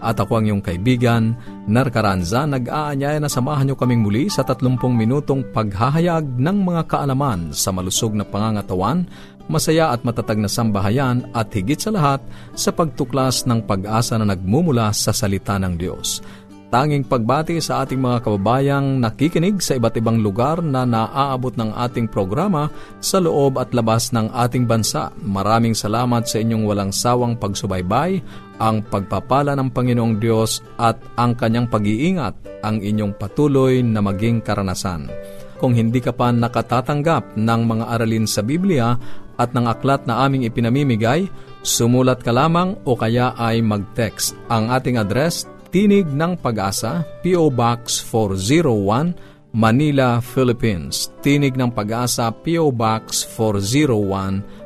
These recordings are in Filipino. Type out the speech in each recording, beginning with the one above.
at ako ang iyong kaibigan, Narcaranza, nag-aanyaya na samahan niyo kaming muli sa 30 minutong paghahayag ng mga kaalaman sa malusog na pangangatawan, masaya at matatag na sambahayan at higit sa lahat sa pagtuklas ng pag-asa na nagmumula sa salita ng Diyos. Tanging pagbati sa ating mga kababayang nakikinig sa iba't ibang lugar na naaabot ng ating programa sa loob at labas ng ating bansa. Maraming salamat sa inyong walang sawang pagsubaybay, ang pagpapala ng Panginoong Diyos at ang kanyang pag-iingat ang inyong patuloy na maging karanasan. Kung hindi ka pa nakatatanggap ng mga aralin sa Biblia at ng aklat na aming ipinamimigay, sumulat ka lamang o kaya ay mag-text. Ang ating address, Tinig ng Pag-asa, P.O. Box 401, Manila, Philippines. Tinig ng Pag-asa, P.O. Box 401,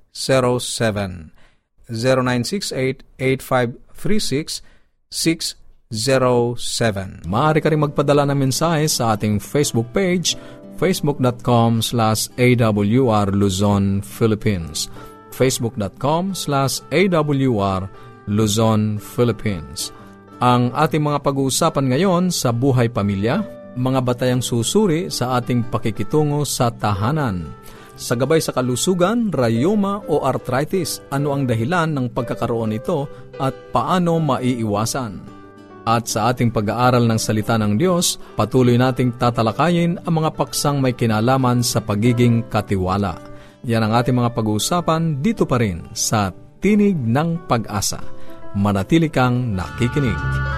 0968-8536-607 0968-8536-607 Maaari ka rin magpadala ng mensahe sa ating Facebook page facebook.com slash awr Luzon, Philippines facebook.com slash awr Luzon, Philippines. Ang ating mga pag-uusapan ngayon sa buhay pamilya, mga batayang susuri sa ating pakikitungo sa tahanan. Sa gabay sa kalusugan, rayoma o arthritis, ano ang dahilan ng pagkakaroon nito at paano maiiwasan? At sa ating pag-aaral ng salita ng Diyos, patuloy nating tatalakayin ang mga paksang may kinalaman sa pagiging katiwala. Yan ang ating mga pag-uusapan dito pa rin sa Tinig ng Pag-asa. Manatili kang nakikinig.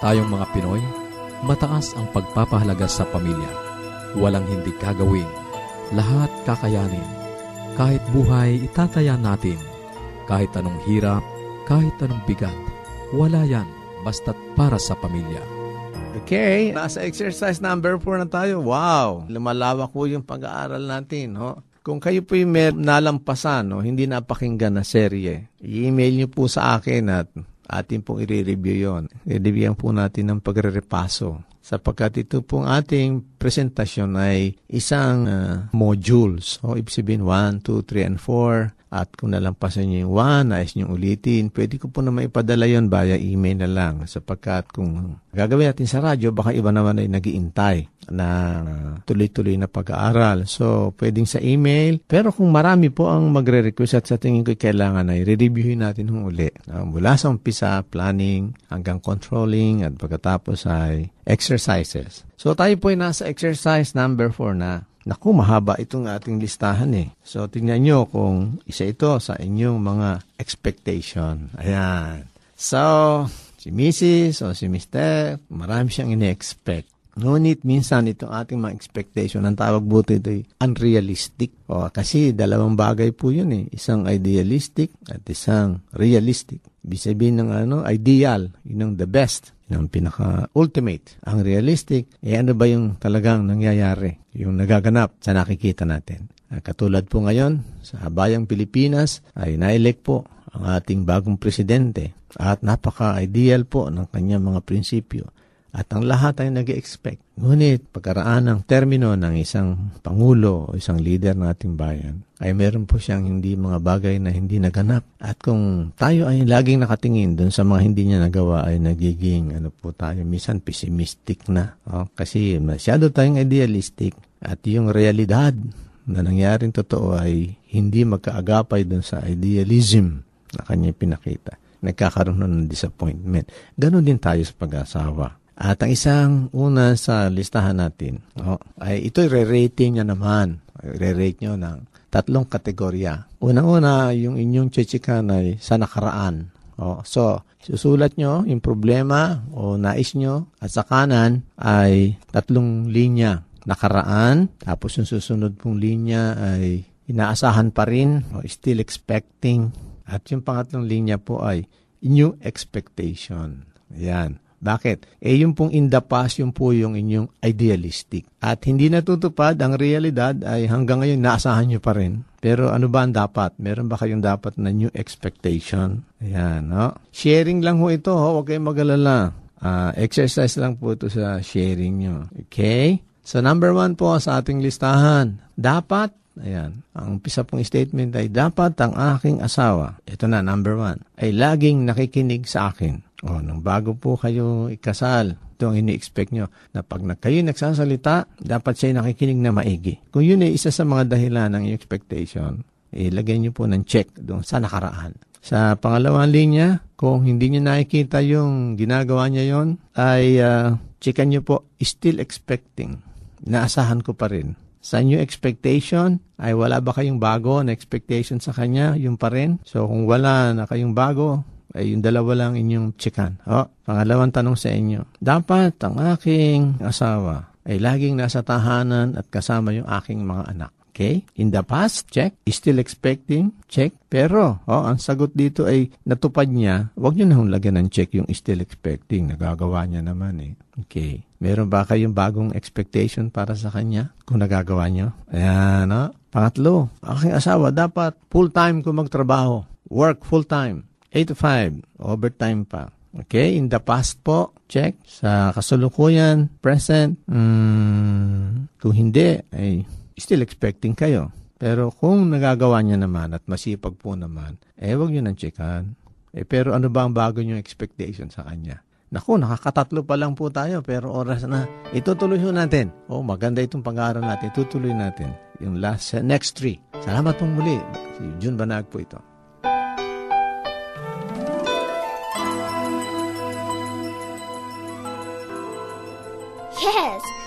Tayong mga Pinoy, mataas ang pagpapahalaga sa pamilya. Walang hindi kagawin. Lahat kakayanin. Kahit buhay, itataya natin. Kahit anong hirap, kahit anong bigat, wala yan basta't para sa pamilya. Okay, nasa exercise number 4 na tayo. Wow, lumalawak po yung pag-aaral natin. Ho? Kung kayo po yung may nalampasan, no, hindi napakinggan na serye, i-email nyo po sa akin at atin pong i-review yon. I-review po natin ng pagre-repaso sapagkat ito pong ating presentasyon ay isang uh, modules. O, ibig sabihin 1, 2, 3, and 4. At kung nalampasan niyo yung 1, nais niyo ulitin, pwede ko po na maipadala yon via email na lang. Sapagkat kung gagawin natin sa radyo, baka iba naman ay nagiintay na tuloy-tuloy na pag-aaral. So, pwedeng sa email. Pero kung marami po ang magre-request at sa tingin ko kailangan ay re-reviewin natin ng uli. Uh, mula sa umpisa, planning, hanggang controlling, at pagkatapos ay exercises. So, tayo po ay nasa exercise number 4 na. Naku, mahaba itong ating listahan eh. So, tingnan nyo kung isa ito sa inyong mga expectation. Ayan. So, si Mrs. o si Mr. marami siyang ine-expect. Ngunit minsan itong ating mga expectation, ang tawag buto ito ay unrealistic. O, kasi dalawang bagay po yun eh. Isang idealistic at isang realistic. Ibig ng ano, ideal, yun ang the best ng pinaka-ultimate. Ang realistic, eh ano ba yung talagang nangyayari, yung nagaganap sa nakikita natin. Katulad po ngayon, sa bayang Pilipinas ay naelect po ang ating bagong presidente at napaka-ideal po ng kanyang mga prinsipyo. At ang lahat ay nag expect Ngunit pagkaraan ng termino ng isang pangulo o isang leader ng ating bayan, ay meron po siyang hindi mga bagay na hindi naganap. At kung tayo ay laging nakatingin dun sa mga hindi niya nagawa ay nagiging ano po tayo, minsan pessimistic na. Oh, kasi masyado tayong idealistic at yung realidad na nangyaring totoo ay hindi magkaagapay dun sa idealism na kanya pinakita. Nagkakaroon ng disappointment. Ganon din tayo sa pag-asawa at ang isang una sa listahan natin, oh, ay ito re-rating niya naman. Re-rate nyo ng tatlong kategorya. Unang-una, yung inyong chichikan ay sa nakaraan. Oh, so, susulat nyo yung problema o nais nyo at sa kanan ay tatlong linya. Nakaraan, tapos yung susunod pong linya ay inaasahan pa rin o still expecting. At yung pangatlong linya po ay new expectation. Yan. Bakit? Eh yung pong in the past, yung po yung inyong idealistic. At hindi natutupad, ang realidad ay hanggang ngayon naasahan nyo pa rin. Pero ano ba ang dapat? Meron ba kayong dapat na new expectation? Ayan, no? Sharing lang ho ito, ho. huwag kayong magalala. Uh, exercise lang po ito sa sharing nyo. Okay? So number one po sa ating listahan, dapat Ayan. Ang pisa pong statement ay dapat ang aking asawa, ito na, number one, ay laging nakikinig sa akin. O, nung bago po kayo ikasal, ito ang ini-expect nyo, na pag kayo nagsasalita, dapat siya nakikinig na maigi. Kung yun ay isa sa mga dahilan ng expectation, ilagay nyo po ng check doon sa nakaraan. Sa pangalawang linya, kung hindi nyo nakikita yung ginagawa niya yon ay uh, checkan nyo po, still expecting. Naasahan ko pa rin. Sa new expectation, ay wala ba kayong bago na expectation sa kanya? Yung pa rin. So kung wala na kayong bago, ay yung dalawa lang inyong chikan. O, pangalawang tanong sa inyo. Dapat ang aking asawa ay laging nasa tahanan at kasama yung aking mga anak. Okay? In the past, check. Still expecting, check. Pero, oh, ang sagot dito ay natupad niya. Huwag niyo na lagyan ng check yung still expecting. Nagagawa niya naman eh. Okay. Meron ba kayong bagong expectation para sa kanya kung nagagawa niyo? Ayan, no? Pangatlo, aking asawa dapat full-time ko magtrabaho. Work full-time. 8 to 5, overtime pa. Okay, in the past po, check. Sa kasalukuyan, present, mm, kung hindi, ay still expecting kayo. Pero kung nagagawa niya naman at masipag po naman, eh wag niyo nang checkan. Eh, pero ano ba ang bago niyong expectation sa kanya? Naku, nakakatatlo pa lang po tayo, pero oras na. Itutuloy ho natin. Oh, maganda itong pag-aaral natin. Itutuloy natin. Yung last, next three. Salamat pong muli. Si June Banag po ito.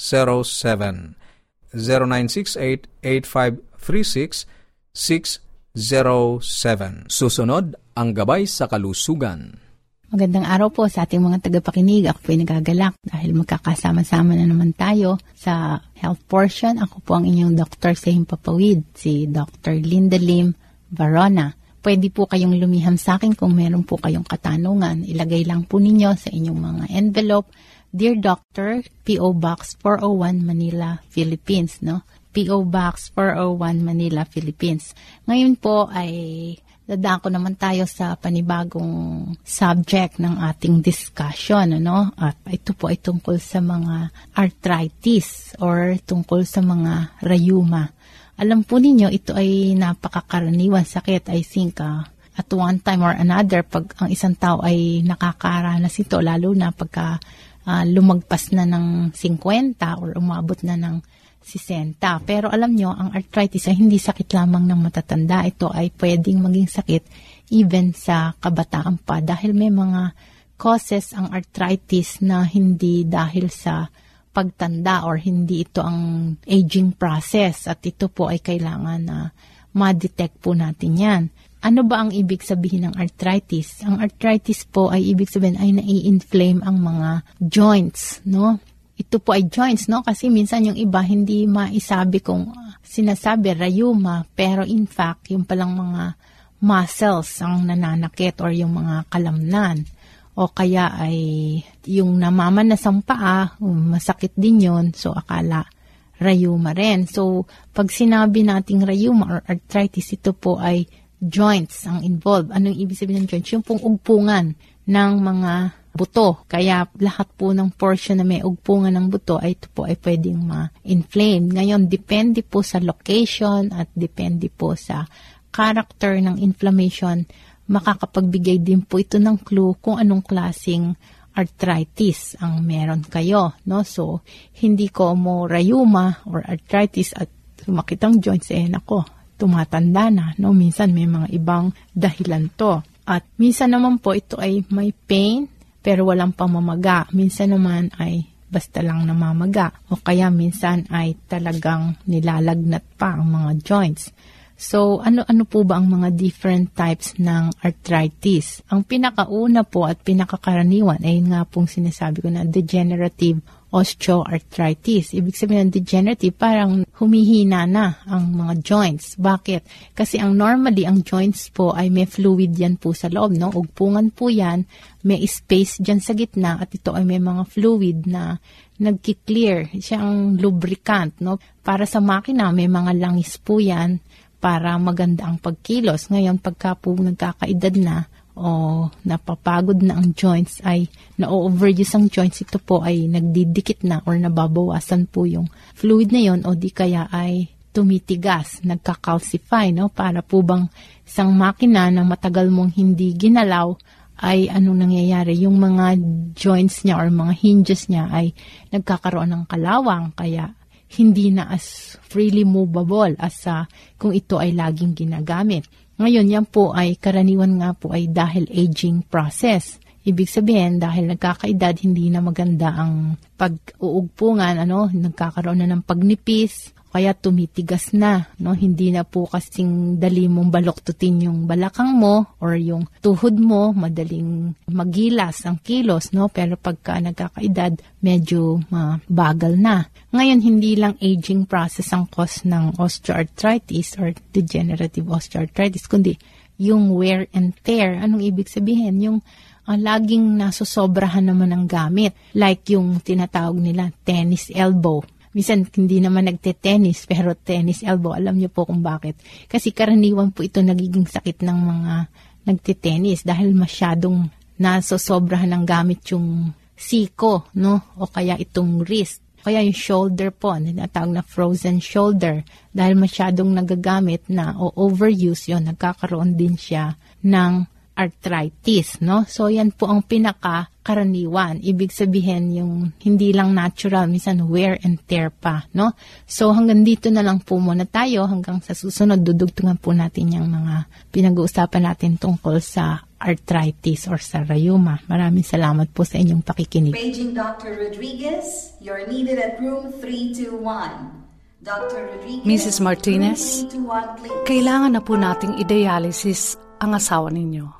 0968 0968-8536-607. Susunod, ang gabay sa kalusugan. Magandang araw po sa ating mga tagapakinig. Ako po ay nagagalak dahil magkakasama-sama na naman tayo sa health portion. Ako po ang inyong doktor sa Himpapawid, si Dr. Linda Lim Varona. Pwede po kayong lumiham sa akin kung meron po kayong katanungan. Ilagay lang po ninyo sa inyong mga envelope Dear Doctor, P.O. Box 401 Manila, Philippines, no? P.O. Box 401 Manila, Philippines. Ngayon po ay dadako naman tayo sa panibagong subject ng ating discussion, ano? At ito po ay tungkol sa mga arthritis or tungkol sa mga rayuma. Alam po ninyo, ito ay napakakaraniwan sakit. I think uh, at one time or another, pag ang isang tao ay nakakaranas ito, lalo na pagka ah, lumagpas na ng 50 or umabot na ng 60. Pero alam nyo, ang arthritis ay hindi sakit lamang ng matatanda. Ito ay pwedeng maging sakit even sa kabataan pa dahil may mga causes ang arthritis na hindi dahil sa pagtanda or hindi ito ang aging process at ito po ay kailangan na ma-detect po natin yan. Ano ba ang ibig sabihin ng arthritis? Ang arthritis po ay ibig sabihin ay nai-inflame ang mga joints, no? Ito po ay joints, no? Kasi minsan yung iba hindi maisabi kung sinasabi rayuma, pero in fact, yung palang mga muscles ang nananakit or yung mga kalamnan o kaya ay yung namamanas ang paa, um, masakit din yon so akala rayuma rin. So, pag sinabi nating rayuma or arthritis, ito po ay joints ang involved. Anong ibig sabihin ng joints? Yung pong ugpungan ng mga buto. Kaya lahat po ng portion na may ugpungan ng buto ay ito po ay pwedeng ma-inflame. Ngayon, depende po sa location at depende po sa character ng inflammation makakapagbigay din po ito ng clue kung anong klasing arthritis ang meron kayo. No? So, hindi ko mo rayuma or arthritis at sumakit ang joints, eh nako, tumatanda na. No? Minsan may mga ibang dahilan to. At minsan naman po ito ay may pain pero walang pamamaga. Minsan naman ay basta lang namamaga. O kaya minsan ay talagang nilalagnat pa ang mga joints. So, ano-ano po ba ang mga different types ng arthritis? Ang pinakauna po at pinakakaraniwan ay nga pong sinasabi ko na degenerative osteoarthritis. Ibig sabihin ng degenerative, parang humihina na ang mga joints. Bakit? Kasi ang normally, ang joints po ay may fluid yan po sa loob, no? Ugpungan po yan, may space dyan sa gitna at ito ay may mga fluid na nagki-clear. Siya ang lubricant, no? Para sa makina, may mga langis po yan para maganda ang pagkilos. Ngayon, pagka po nagkakaedad na o napapagod na ang joints ay na-overuse ang joints, ito po ay nagdidikit na or nababawasan po yung fluid na yon o di kaya ay tumitigas, nagka-calcify, no? Para po bang isang makina na matagal mong hindi ginalaw ay anong nangyayari? Yung mga joints niya or mga hinges niya ay nagkakaroon ng kalawang kaya hindi na as freely movable as uh, kung ito ay laging ginagamit. Ngayon, yan po ay karaniwan nga po ay dahil aging process. Ibig sabihin, dahil nagkakaedad, hindi na maganda ang pag-uugpungan, ano, nagkakaroon na ng pagnipis, kaya tumitigas na, no? Hindi na po kasing dali mong baloktutin yung balakang mo or yung tuhod mo, madaling magilas ang kilos, no? Pero pagka nagkakaedad, medyo mabagal na. Ngayon, hindi lang aging process ang cause ng osteoarthritis or degenerative osteoarthritis, kundi yung wear and tear. Anong ibig sabihin? Yung uh, laging nasosobrahan naman ng gamit. Like yung tinatawag nila tennis elbow Minsan hindi naman nagte-tennis pero tennis elbow. Alam niyo po kung bakit. Kasi karaniwan po ito nagiging sakit ng mga nagte-tennis dahil masyadong nasosobrahan ng gamit yung siko, no? O kaya itong wrist. Kaya yung shoulder po, tinatawag na frozen shoulder. Dahil masyadong nagagamit na o overuse yon nagkakaroon din siya ng arthritis, no? So, yan po ang pinaka-karaniwan. Ibig sabihin, yung hindi lang natural, minsan wear and tear pa, no? So, hanggang dito na lang po muna tayo. Hanggang sa susunod, dudugtungan po natin yung mga pinag-uusapan natin tungkol sa arthritis or sa rayuma. Maraming salamat po sa inyong pakikinig. Paging Dr. Rodriguez, you're needed at room 321. Dr. Rodriguez, Mrs. Martinez, 321, kailangan na po nating i-dialysis ang asawa ninyo.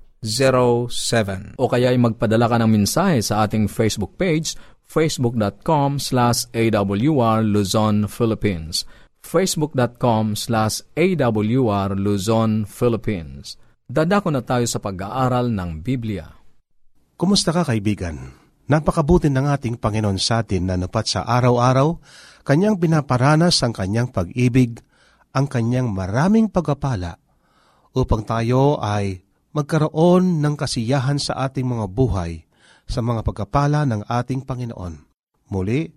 0968-8536-607. O kaya ay magpadala ka ng mensahe sa ating Facebook page, facebook.com slash awr Luzon, Philippines. facebook.com slash awr Luzon, Philippines. Dadako na tayo sa pag-aaral ng Biblia. Kumusta ka kaibigan? Napakabuti ng ating Panginoon sa atin na napat sa araw-araw, kanyang pinaparanas ang kanyang pag-ibig, ang kanyang maraming pagpapala, upang tayo ay magkaroon ng kasiyahan sa ating mga buhay sa mga pagkapala ng ating Panginoon. Muli,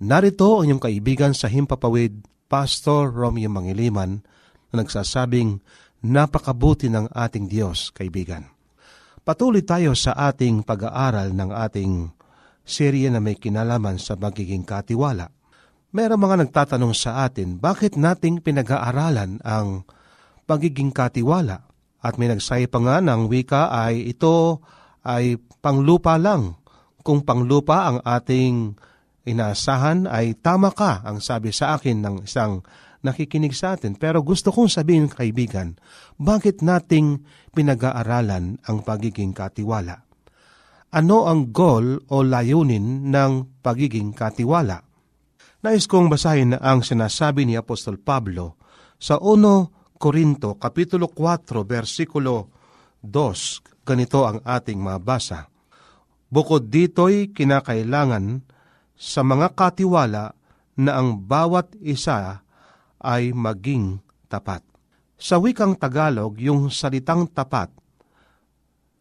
narito ang iyong kaibigan sa Himpapawid, Pastor Romeo Mangiliman, na nagsasabing, napakabuti ng ating Diyos, kaibigan. Patuloy tayo sa ating pag-aaral ng ating serye na may kinalaman sa magiging katiwala. Meron mga nagtatanong sa atin, bakit nating pinag-aaralan ang pagiging katiwala? At may nagsay pa nga ng wika ay ito ay panglupa lang. Kung panglupa ang ating inaasahan ay tama ka ang sabi sa akin ng isang nakikinig sa atin. Pero gusto kong sabihin, kaibigan, bakit nating pinag-aaralan ang pagiging katiwala? Ano ang goal o layunin ng pagiging katiwala? Nais kong basahin ang sinasabi ni Apostol Pablo sa 1 Korinto Kapitulo 4 versikulo 2. Ganito ang ating mabasa. Bukod dito'y kinakailangan sa mga katiwala na ang bawat isa ay maging tapat. Sa wikang Tagalog, yung salitang tapat,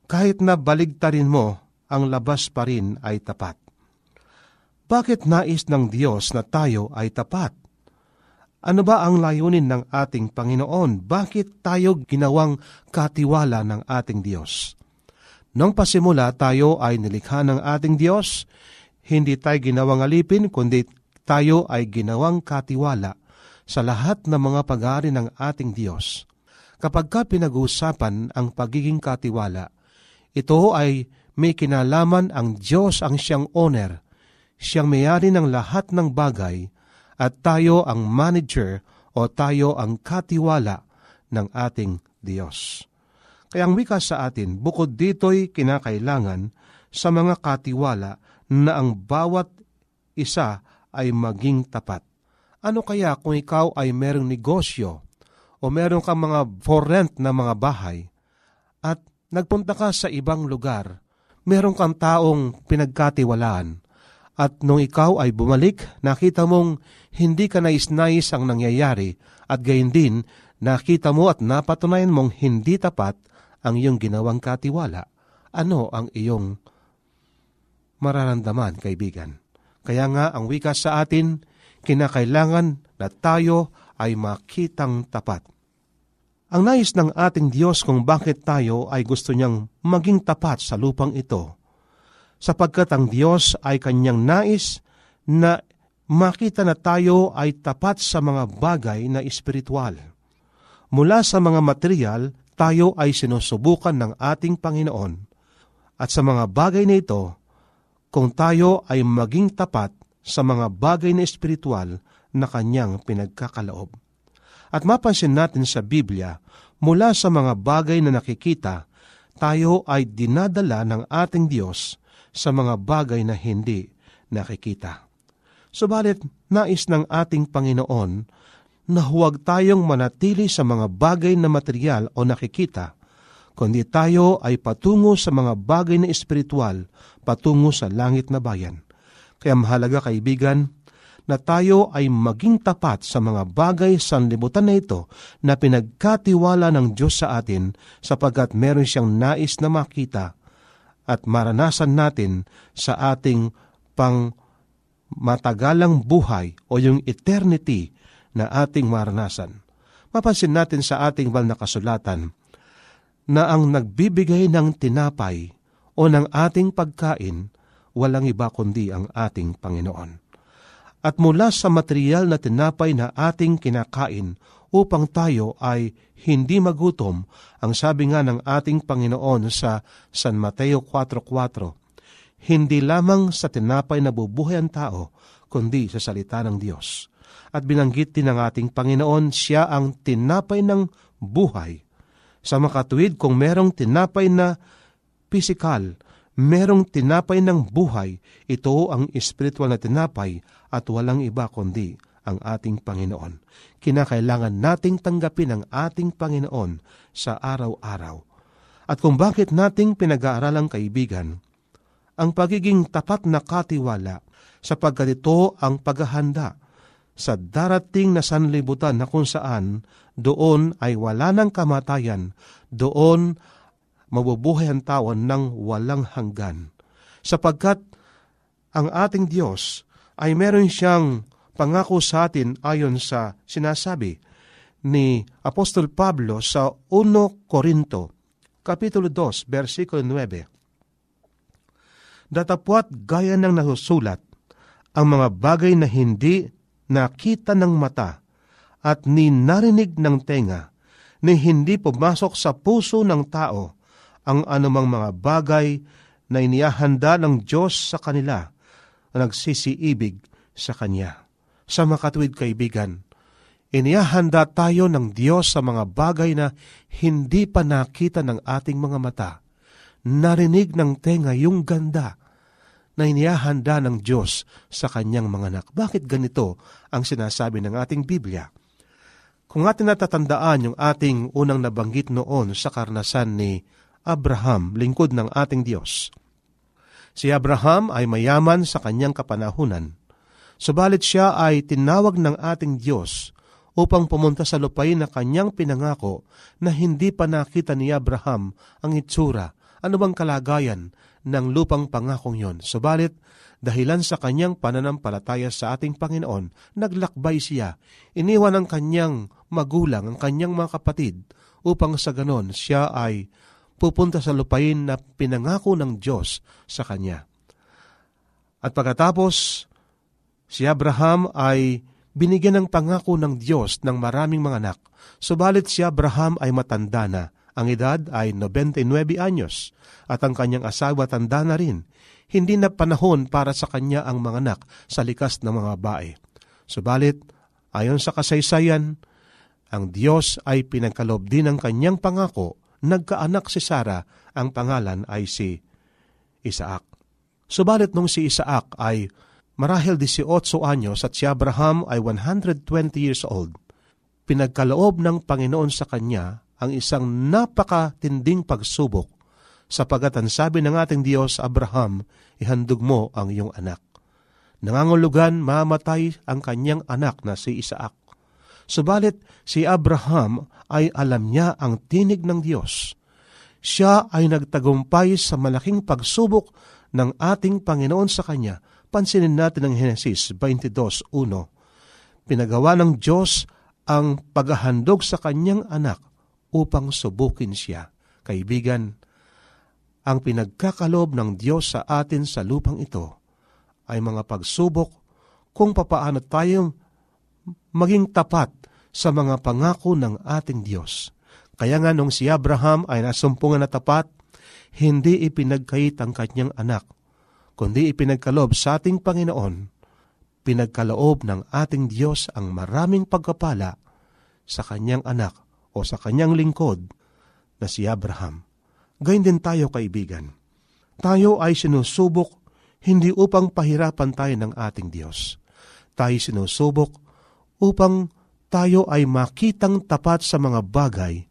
kahit na baligtarin mo, ang labas pa rin ay tapat. Bakit nais ng Diyos na tayo ay tapat? Ano ba ang layunin ng ating Panginoon? Bakit tayo ginawang katiwala ng ating Diyos? Nung pasimula tayo ay nilikha ng ating Diyos, hindi tayo ginawang alipin, kundi tayo ay ginawang katiwala sa lahat ng mga pag-aari ng ating Diyos. Kapag ka pinag-uusapan ang pagiging katiwala, ito ay may kinalaman ang Diyos ang siyang owner, siyang mayari ng lahat ng bagay, at tayo ang manager o tayo ang katiwala ng ating Diyos. Kaya ang wika sa atin, bukod dito'y kinakailangan sa mga katiwala na ang bawat isa ay maging tapat. Ano kaya kung ikaw ay merong negosyo o meron kang mga for rent na mga bahay at nagpunta ka sa ibang lugar, meron kang taong pinagkatiwalaan at nung ikaw ay bumalik, nakita mong hindi ka nais-nais ang nangyayari at gayon din nakita mo at napatunayan mong hindi tapat ang iyong ginawang katiwala. Ano ang iyong mararamdaman, kaibigan? Kaya nga ang wika sa atin, kinakailangan na tayo ay makitang tapat. Ang nais ng ating Diyos kung bakit tayo ay gusto niyang maging tapat sa lupang ito, sapagkat ang Diyos ay kanyang nais na makita na tayo ay tapat sa mga bagay na espiritual. Mula sa mga material, tayo ay sinusubukan ng ating Panginoon. At sa mga bagay na ito, kung tayo ay maging tapat sa mga bagay na espiritual na kanyang pinagkakalaob. At mapansin natin sa Biblia, mula sa mga bagay na nakikita, tayo ay dinadala ng ating Diyos sa mga bagay na hindi nakikita. Subalit, nais ng ating Panginoon na huwag tayong manatili sa mga bagay na material o nakikita, kundi tayo ay patungo sa mga bagay na espiritual, patungo sa langit na bayan. Kaya mahalaga kaibigan, na tayo ay maging tapat sa mga bagay sa libutan na ito na pinagkatiwala ng Diyos sa atin sapagkat meron siyang nais na makita at maranasan natin sa ating pang matagalang buhay o yung eternity na ating maranasan. Mapansin natin sa ating bal na kasulatan na ang nagbibigay ng tinapay o ng ating pagkain walang iba kundi ang ating Panginoon. At mula sa material na tinapay na ating kinakain upang tayo ay hindi magutom, ang sabi nga ng ating Panginoon sa San Mateo 4.4, hindi lamang sa tinapay na bubuhay ang tao, kundi sa salita ng Diyos. At binanggit din ng ating Panginoon, siya ang tinapay ng buhay. Sa makatuwid, kung merong tinapay na pisikal, merong tinapay ng buhay, ito ang espiritual na tinapay at walang iba kundi ang ating Panginoon. Kinakailangan nating tanggapin ang ating Panginoon sa araw-araw. At kung bakit nating pinag-aaralang kaibigan, ang pagiging tapat na katiwala sapagkat ito ang paghahanda sa darating na sanlibutan na kung saan doon ay wala ng kamatayan, doon mabubuhay ang tao ng walang hanggan. Sapagkat ang ating Diyos ay meron siyang pangako sa atin ayon sa sinasabi ni Apostol Pablo sa 1 Korinto, Kapitulo 2, versikulo 9. Datapwat gaya ng nasusulat, ang mga bagay na hindi nakita ng mata at ni narinig ng tenga, ni hindi pumasok sa puso ng tao ang anumang mga bagay na iniyahanda ng Diyos sa kanila na nagsisiibig sa Kanya. Sa makatuwid kaibigan, iniyahanda tayo ng Diyos sa mga bagay na hindi pa nakita ng ating mga mata. Narinig ng tenga yung ganda na inihahanda ng Diyos sa kanyang mga anak. Bakit ganito ang sinasabi ng ating Biblia? Kung atin natatandaan yung ating unang nabanggit noon sa karnasan ni Abraham, lingkod ng ating Diyos. Si Abraham ay mayaman sa kanyang kapanahunan. Subalit siya ay tinawag ng ating Diyos upang pumunta sa lupain na kanyang pinangako na hindi pa nakita ni Abraham ang itsura, bang kalagayan ng lupang pangakong yon. Subalit, dahilan sa kanyang pananampalataya sa ating Panginoon, naglakbay siya. Iniwan ang kanyang magulang, ang kanyang mga kapatid, upang sa ganon siya ay pupunta sa lupain na pinangako ng Diyos sa kanya. At pagkatapos, si Abraham ay binigyan ng pangako ng Diyos ng maraming mga anak. Subalit si Abraham ay matanda na ang edad ay 99 anyos at ang kanyang asawa tanda na rin. Hindi na panahon para sa kanya ang mga anak sa likas ng mga bae. Subalit, ayon sa kasaysayan, ang Diyos ay pinagkalob din ng kanyang pangako, nagkaanak si Sara, ang pangalan ay si Isaac. Subalit nung si Isaac ay marahil 18 anyos at si Abraham ay 120 years old, pinagkaloob ng Panginoon sa kanya ang isang napakatinding pagsubok sapagat ang sabi ng ating Diyos, Abraham, ihandog mo ang iyong anak. Nangangulugan, mamatay ang kanyang anak na si Isaac. Subalit, si Abraham ay alam niya ang tinig ng Diyos. Siya ay nagtagumpay sa malaking pagsubok ng ating Panginoon sa Kanya. Pansinin natin ang Henesis 22.1. Pinagawa ng Diyos ang paghahandog sa Kanyang anak upang subukin siya. Kaibigan, ang pinagkakalob ng Diyos sa atin sa lupang ito ay mga pagsubok kung papaano tayong maging tapat sa mga pangako ng ating Diyos. Kaya nga nung si Abraham ay nasumpungan na tapat, hindi ipinagkait ang kanyang anak, kundi ipinagkalob sa ating Panginoon, pinagkaloob ng ating Diyos ang maraming pagkapala sa kanyang anak o sa kanyang lingkod na si Abraham. Gayun din tayo kaibigan. Tayo ay sinusubok hindi upang pahirapan tayo ng ating Diyos. Tayo sinusubok upang tayo ay makitang tapat sa mga bagay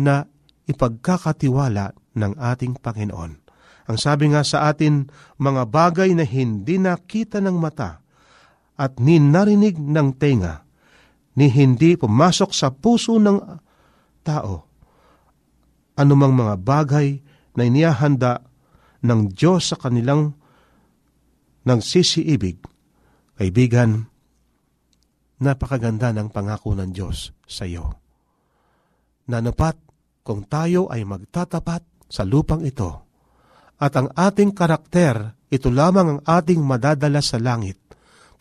na ipagkakatiwala ng ating Panginoon. Ang sabi nga sa atin, mga bagay na hindi nakita ng mata at ni narinig ng tenga ni hindi pumasok sa puso ng tao anumang mga bagay na inihahanda ng Diyos sa kanilang nagsisiibig. Kaibigan, napakaganda ng pangako ng Diyos sa iyo. Nanapat kung tayo ay magtatapat sa lupang ito at ang ating karakter, ito lamang ang ating madadala sa langit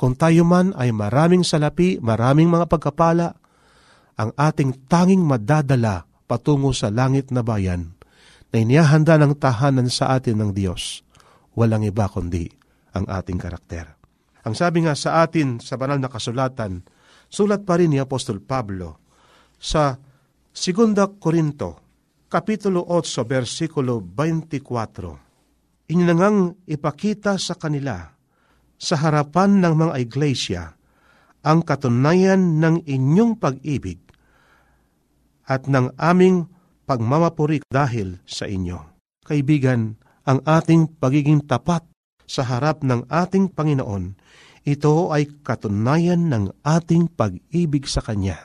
kung tayo man ay maraming salapi, maraming mga pagkapala, ang ating tanging madadala patungo sa langit na bayan na inihahanda ng tahanan sa atin ng Diyos, walang iba kundi ang ating karakter. Ang sabi nga sa atin sa banal na kasulatan, sulat pa rin ni Apostol Pablo sa 2 Korinto, Kapitulo 8, versikulo 24. Ininangang ipakita sa kanila sa harapan ng mga iglesia ang katunayan ng inyong pag-ibig at ng aming pagmamapurik dahil sa inyo. Kaibigan, ang ating pagiging tapat sa harap ng ating Panginoon, ito ay katunayan ng ating pag-ibig sa Kanya.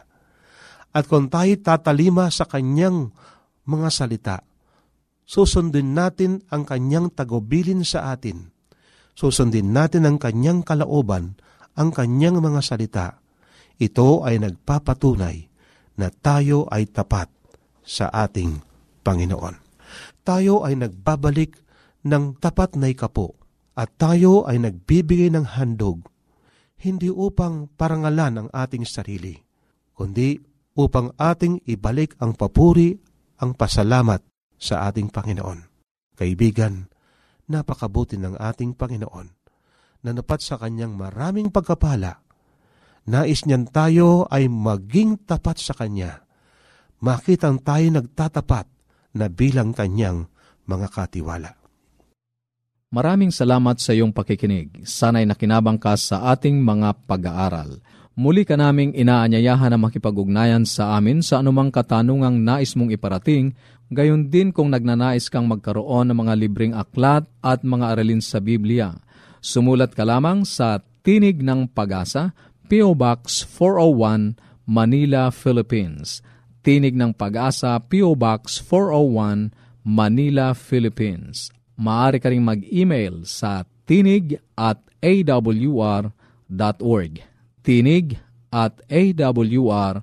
At kung tayo tatalima sa Kanyang mga salita, susundin natin ang Kanyang tagubilin sa atin. Susundin natin ang Kanyang kalooban, ang Kanyang mga salita. Ito ay nagpapatunay na tayo ay tapat sa ating Panginoon. Tayo ay nagbabalik ng tapat na ikapo at tayo ay nagbibigay ng handog hindi upang parangalan ang ating sarili, kundi upang ating ibalik ang papuri, ang pasalamat sa ating Panginoon. Kaibigan, napakabuti ng ating Panginoon na napat sa kanyang maraming pagkapala. Nais niyan tayo ay maging tapat sa Kanya makitang tayo nagtatapat na bilang kanyang mga katiwala. Maraming salamat sa iyong pakikinig. Sana'y nakinabang ka sa ating mga pag-aaral. Muli ka naming inaanyayahan na makipag-ugnayan sa amin sa anumang katanungang nais mong iparating, gayon din kung nagnanais kang magkaroon ng mga libreng aklat at mga aralin sa Biblia. Sumulat ka lamang sa Tinig ng Pag-asa, P.O. Box 401, Manila, Philippines Tinig ng Pag-asa, P.O. Box 401, Manila, Philippines. Maaari ka rin mag-email sa tinig at awr.org. Tinig at awr.org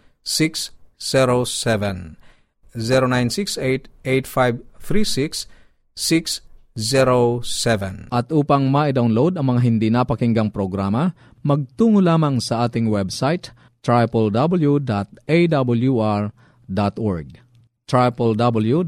0968-8536-607. 0968-8536-607. At upang ma-download ang mga hindi napakinggang programa, magtungo lamang sa ating website www.awr.org www.awr.org